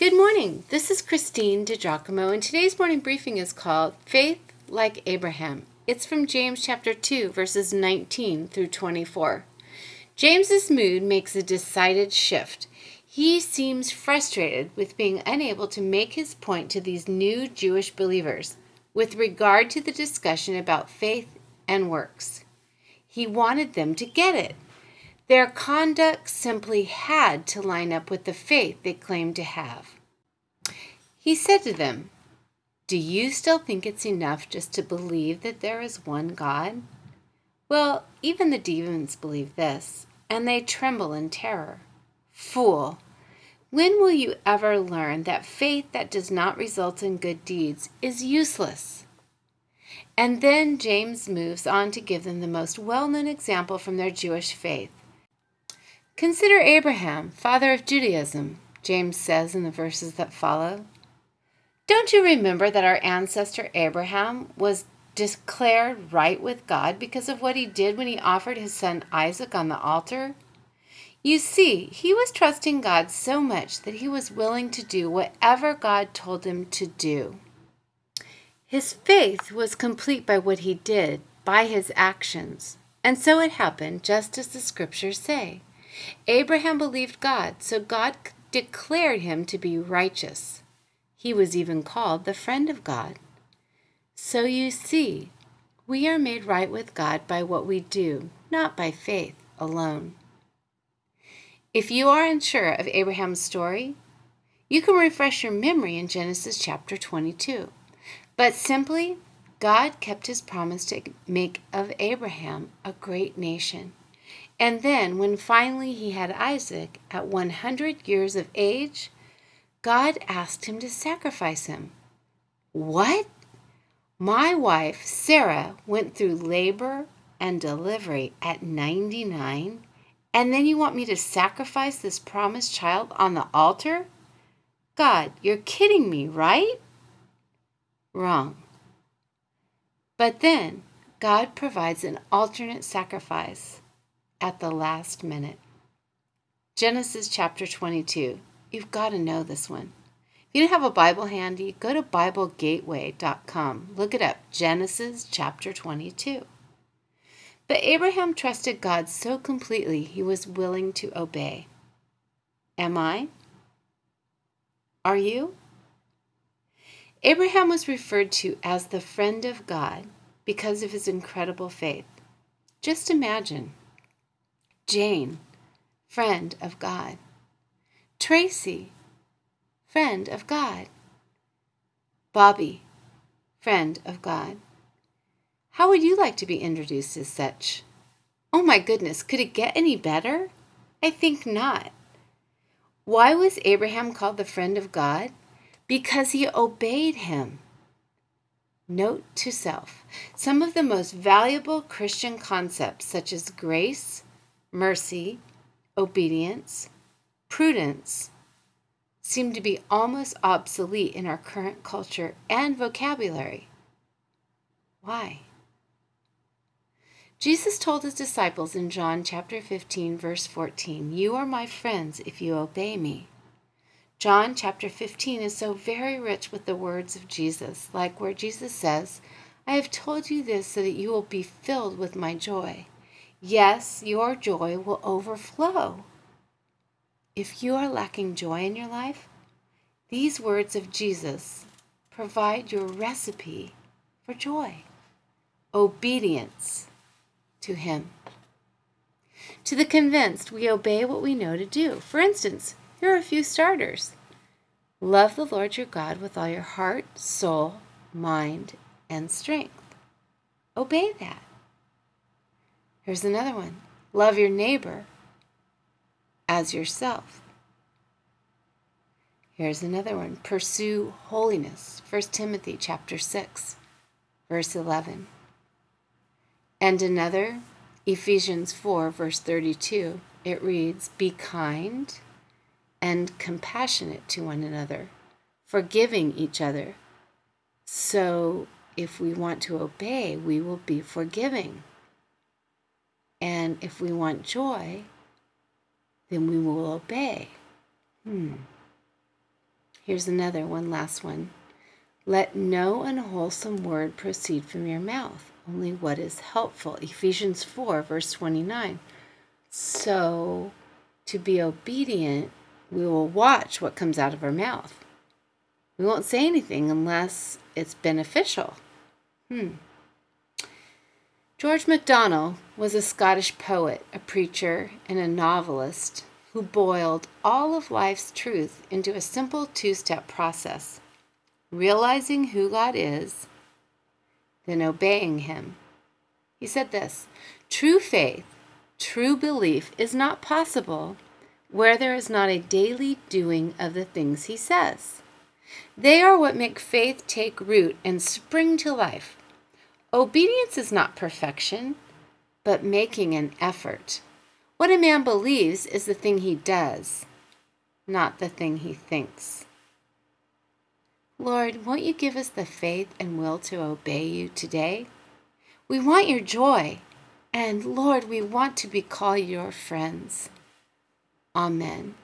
Good morning. This is Christine DiGiacomo, and today's morning briefing is called Faith Like Abraham. It's from James chapter 2, verses 19 through 24. James's mood makes a decided shift. He seems frustrated with being unable to make his point to these new Jewish believers with regard to the discussion about faith and works. He wanted them to get it. Their conduct simply had to line up with the faith they claimed to have. He said to them, Do you still think it's enough just to believe that there is one God? Well, even the demons believe this, and they tremble in terror. Fool! When will you ever learn that faith that does not result in good deeds is useless? And then James moves on to give them the most well known example from their Jewish faith Consider Abraham, father of Judaism, James says in the verses that follow. Don't you remember that our ancestor Abraham was declared right with God because of what he did when he offered his son Isaac on the altar? You see, he was trusting God so much that he was willing to do whatever God told him to do. His faith was complete by what he did, by his actions. And so it happened, just as the scriptures say. Abraham believed God, so God declared him to be righteous. He was even called the friend of God. So you see, we are made right with God by what we do, not by faith alone. If you are unsure of Abraham's story, you can refresh your memory in Genesis chapter 22. But simply, God kept his promise to make of Abraham a great nation. And then, when finally he had Isaac at 100 years of age, God asked him to sacrifice him. What? My wife, Sarah, went through labor and delivery at 99, and then you want me to sacrifice this promised child on the altar? God, you're kidding me, right? Wrong. But then God provides an alternate sacrifice at the last minute. Genesis chapter 22. You've got to know this one. If you don't have a Bible handy, go to BibleGateway.com. Look it up Genesis chapter 22. But Abraham trusted God so completely he was willing to obey. Am I? Are you? Abraham was referred to as the friend of God because of his incredible faith. Just imagine Jane, friend of God. Tracy, friend of God. Bobby, friend of God. How would you like to be introduced as such? Oh my goodness, could it get any better? I think not. Why was Abraham called the friend of God? Because he obeyed him. Note to self some of the most valuable Christian concepts, such as grace, mercy, obedience, prudence seem to be almost obsolete in our current culture and vocabulary. Why? Jesus told his disciples in John chapter 15 verse 14, "You are my friends if you obey me." John chapter 15 is so very rich with the words of Jesus, like where Jesus says, "I have told you this so that you will be filled with my joy." Yes, your joy will overflow. If you are lacking joy in your life, these words of Jesus provide your recipe for joy obedience to Him. To the convinced, we obey what we know to do. For instance, here are a few starters Love the Lord your God with all your heart, soul, mind, and strength. Obey that. Here's another one love your neighbor as yourself. Here's another one pursue holiness. 1 Timothy chapter 6 verse 11. And another Ephesians 4 verse 32. It reads, "Be kind and compassionate to one another, forgiving each other." So if we want to obey, we will be forgiving. And if we want joy, then we will obey. Hmm. Here's another one, last one. Let no unwholesome word proceed from your mouth, only what is helpful. Ephesians 4, verse 29. So, to be obedient, we will watch what comes out of our mouth. We won't say anything unless it's beneficial. Hmm. George MacDonald was a Scottish poet, a preacher, and a novelist who boiled all of life's truth into a simple two step process realizing who God is, then obeying Him. He said this True faith, true belief is not possible where there is not a daily doing of the things He says. They are what make faith take root and spring to life. Obedience is not perfection, but making an effort. What a man believes is the thing he does, not the thing he thinks. Lord, won't you give us the faith and will to obey you today? We want your joy, and Lord, we want to be called your friends. Amen.